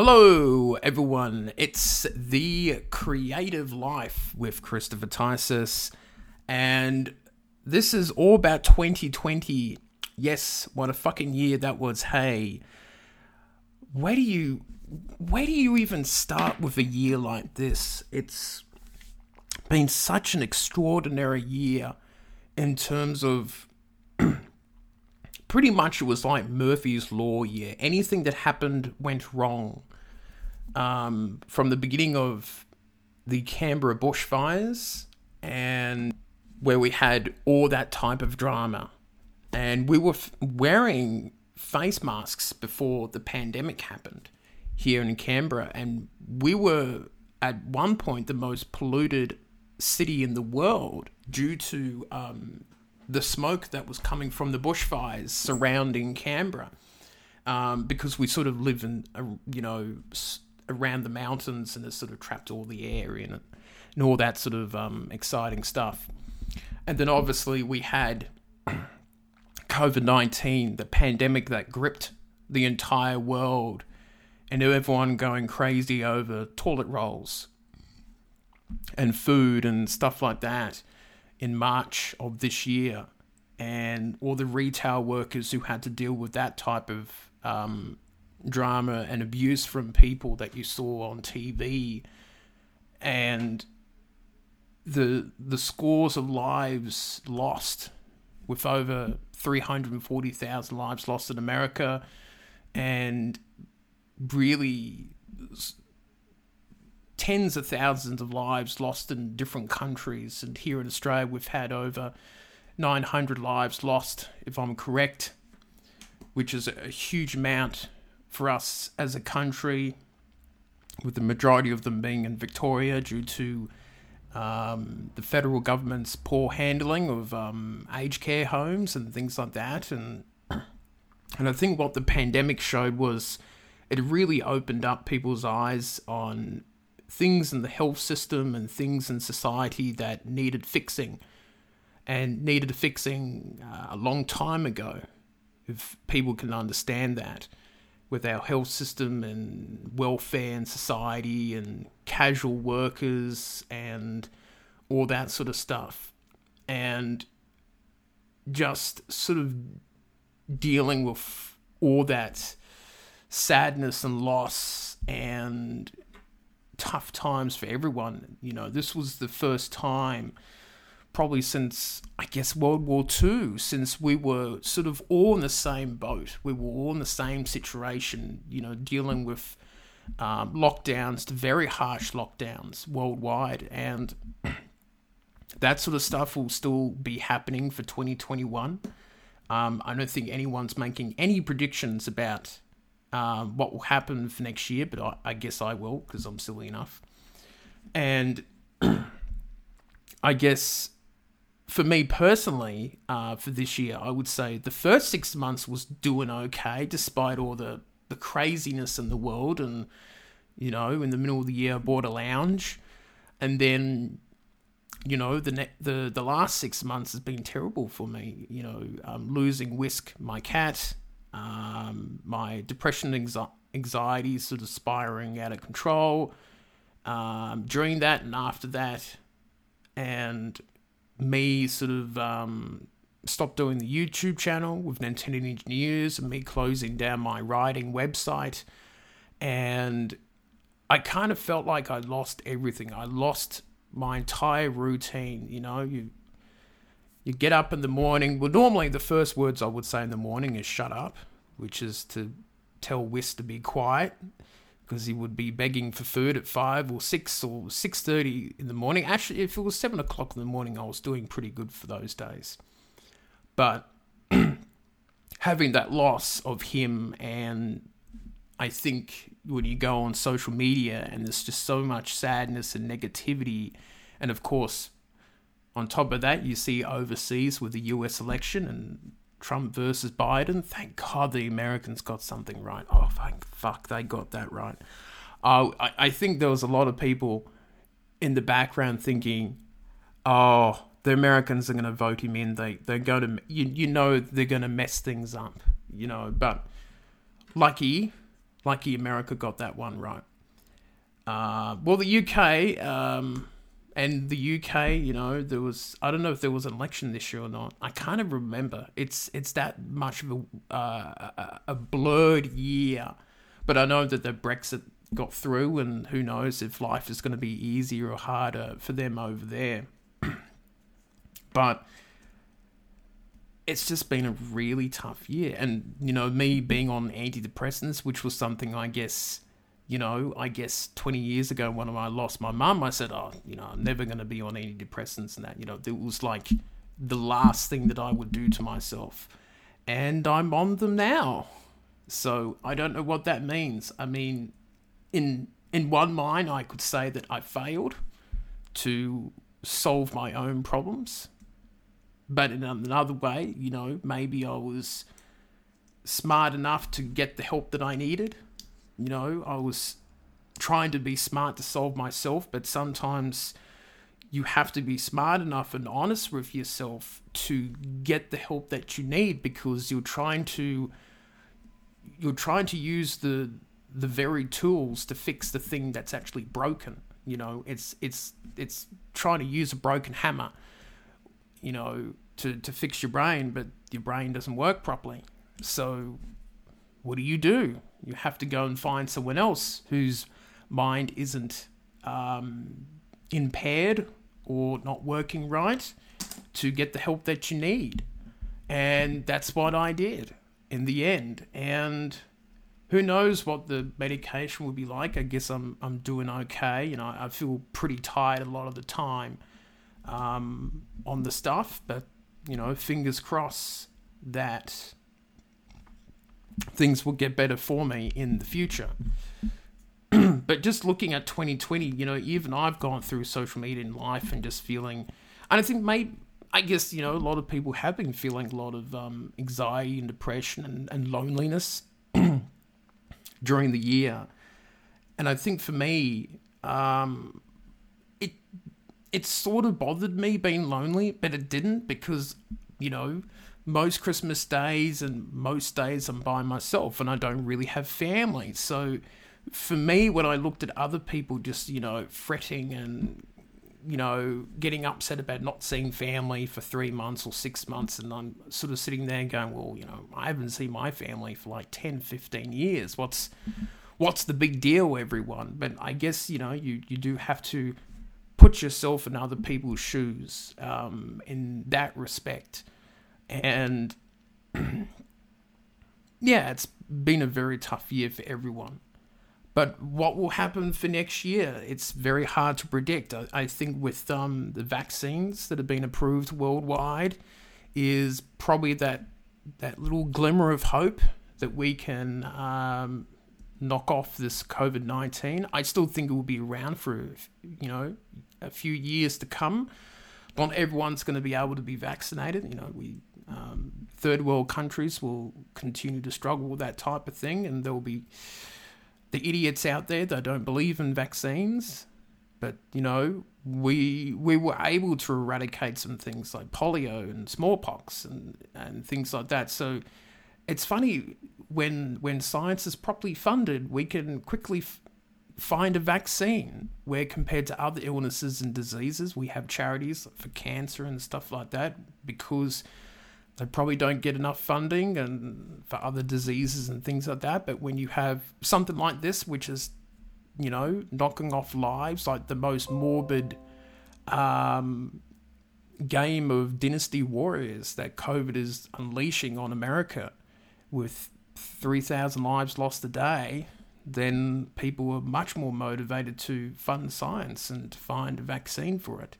Hello, everyone. It's The Creative Life with Christopher Ticehurst, and this is all about 2020. Yes, what a fucking year that was. Hey, where do you where do you even start with a year like this? It's been such an extraordinary year in terms of pretty much it was like Murphy's Law year. Anything that happened went wrong. Um, from the beginning of the Canberra bushfires and where we had all that type of drama. And we were f- wearing face masks before the pandemic happened here in Canberra. And we were at one point the most polluted city in the world due to um, the smoke that was coming from the bushfires surrounding Canberra. Um, because we sort of live in, you know, around the mountains and it sort of trapped all the air in it and all that sort of um, exciting stuff. And then obviously we had COVID 19, the pandemic that gripped the entire world and everyone going crazy over toilet rolls and food and stuff like that in March of this year, and all the retail workers who had to deal with that type of um, drama and abuse from people that you saw on TV, and the the scores of lives lost, with over three hundred and forty thousand lives lost in America, and really tens of thousands of lives lost in different countries. And here in Australia, we've had over 900 lives lost, if I'm correct, which is a huge amount for us as a country, with the majority of them being in Victoria due to um, the federal government's poor handling of um, aged care homes and things like that. And and I think what the pandemic showed was it really opened up people's eyes on things in the health system and things in society that needed fixing and needed fixing uh, a long time ago if people can understand that with our health system and welfare and society and casual workers and all that sort of stuff. And just sort of dealing with all that sadness and loss and tough times for everyone. You know, this was the first time, probably since, I guess, World War II, since we were sort of all in the same boat. We were all in the same situation, you know, dealing with um, lockdowns, very harsh lockdowns worldwide. And that sort of stuff will still be happening for 2021. Um, I don't think anyone's making any predictions about um, what will happen for next year, but I, I guess I will because I'm silly enough. And I guess for me personally, uh, for this year, I would say the first six months was doing okay despite all the, the craziness in the world. And, you know, in the middle of the year, I bought a lounge. And then, you know, the ne- the the last six months has been terrible for me. You know, um, losing Whisk, my cat, um, my depression anxi- anxiety sort of spiraling out of control. Um, during that and after that and me sort of um, stopped doing the youtube channel with Nintendo Ninja News and me closing down my writing website. And i kind of felt like i lost everything. I lost my entire routine you know? You you get up in the morning. Well, normally the first words I would say in the morning is "shut up," which is to tell Whis to be quiet because he would be begging for food at five or six or six thirty in the morning. Actually, if it was seven o'clock in the morning, I was doing pretty good for those days. But having that loss of him, and I think when you go on social media and there's just so much sadness and negativity, and of course on top of that, you see overseas with the US election and Trump versus Biden. Thank God the Americans got something right. Oh, thank fuck, they got that right. Uh, I, I think there was a lot of people in the background thinking, oh, the Americans are going to vote him in. They they're going to you you know they're going to mess things up. You know, but lucky Lucky America got that one right. Uh, well, the UK um, and the UK, you know, there was I don't know if there was an election this year or not. I kind of remember. It's it's that much of a uh, a blurred year, but I know that the Brexit got through, and who knows if life is going to be easier or harder for them over there. but it's just been a really tough year. And, you know, me being on antidepressants, which was something I guess, you know, I guess 20 years ago when I lost my mum, I said, oh, you know, I'm never going to be on antidepressants and that, you know, it was like the last thing that I would do to myself. And I'm on them now. So I don't know what that means. I mean, in in one mind, I could say that I failed to solve my own problems but in another way, you know, maybe I was smart enough to get the help that I needed. You know, I was trying to be smart to solve myself, but sometimes you have to be smart enough and honest with yourself to get the help that you need because you're trying to you're trying to use the the very tools to fix the thing that's actually broken you know it's it's it's trying to use a broken hammer you know, to, to fix your brain, but your brain doesn't work properly. So, what do you do? You have to go and find someone else whose mind isn't um, impaired or not working right to get the help that you need. And that's what I did in the end. And who knows what the medication will be like? I guess I'm I'm doing okay. You know, I feel pretty tired a lot of the time um, on the stuff, but you know, fingers crossed that things will get better for me in the future. but just looking at 2020, you know, even I've gone through social media in life and just feeling, and I think maybe, I guess, you know, a lot of people have been feeling a lot of um, anxiety and depression and, and loneliness during the year. And I think for me, um, it it sort of bothered me being lonely, but it didn't because, you know, most Christmas days and most days I'm by myself and I don't really have family. So for me, when I looked at other people just, you know, fretting and, you know, getting upset about not seeing family for three months or six months, and I'm sort of sitting there going, well, you know, I haven't seen my family for like 10, 15 years. What's. What's the big deal, everyone? But I guess you know you, you do have to put yourself in other people's shoes um, in that respect. And yeah, it's been a very tough year for everyone. But what will happen for next year? It's very hard to predict. I, I think with um, the vaccines that have been approved worldwide, is probably that that little glimmer of hope that we can um, knock off this COVID nineteen. I still think it will be around for you know a few years to come. Not everyone's going to be able to be vaccinated. You know, we um, third world countries will continue to struggle with that type of thing, and there will be the idiots out there that don't believe in vaccines. But you know, we we were able to eradicate some things like polio and smallpox and and things like that. So it's funny when when science is properly funded, we can quickly f- find a vaccine where compared to other illnesses and diseases we have charities for cancer and stuff like that because they probably don't get enough funding and for other diseases and things like that but when you have something like this which is you know knocking off lives like the most morbid um, game of dynasty warriors that covid is unleashing on america with 3000 lives lost a day then people were much more motivated to fund science and find a vaccine for it.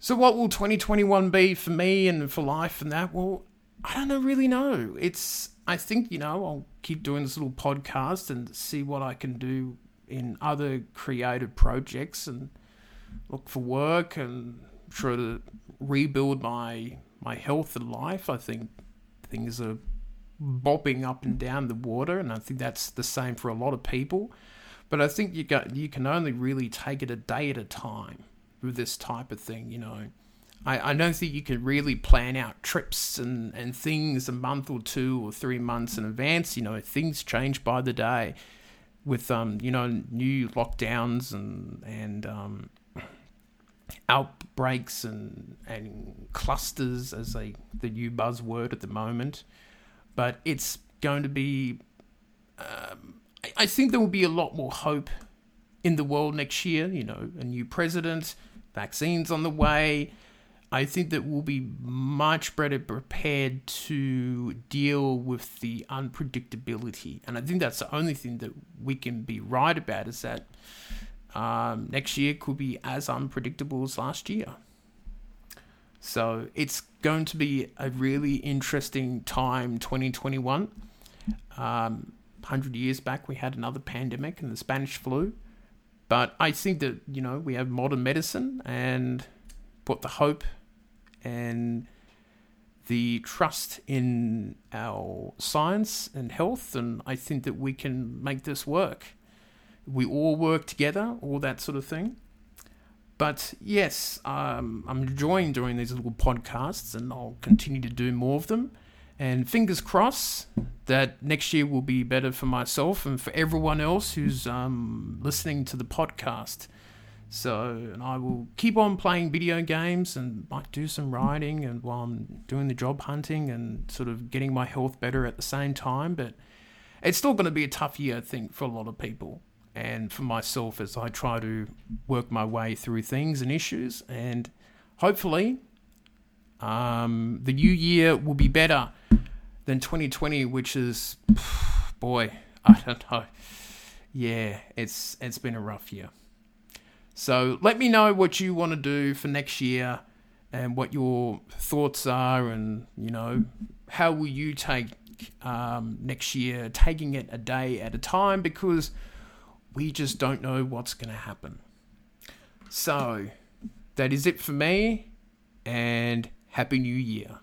So, what will 2021 be for me and for life and that? Well, I don't really know. It's, I think, you know, I'll keep doing this little podcast and see what I can do in other creative projects and look for work and try to rebuild my my health and life. I think things are bobbing up and down the water, and I think that's the same for a lot of people. But I think you got you can only really take it a day at a time with this type of thing. You know, I, I don't think you can really plan out trips and, and things a month or two or three months in advance. You know, things change by the day with um, you know, new lockdowns and and um, outbreaks and and clusters as a the new buzzword at the moment. But it's going to be. Um, I, I think there will be a lot more hope in the world next year. You know, a new president, vaccines on the way. I think that we'll be much better prepared to deal with the unpredictability. And I think that's the only thing that we can be right about is that um, next year could be as unpredictable as last year. So it's going to be a really interesting time, 2021. Um, 100 years back, we had another pandemic and the Spanish flu. But I think that, you know, we have modern medicine and put the hope and the trust in our science and health, and I think that we can make this work. We all work together, all that sort of thing. But yes, um, I'm enjoying doing these little podcasts, and I'll continue to do more of them. And fingers crossed that next year will be better for myself and for everyone else who's um, listening to the podcast. So, and I will keep on playing video games and might do some writing and while I'm doing the job hunting and sort of getting my health better at the same time. But it's still going to be a tough year, I think, for a lot of people and for myself as I try to work my way through things and issues. And hopefully, um, the new year will be better than 2020, which is, boy, I don't know. Yeah, it's it's been a rough year. So let me know what you want to do for next year and what your thoughts are, and you know, how will you take um, next year, taking it a day at a time because we just don't know what's going to happen. So that is it for me, and Happy New Year.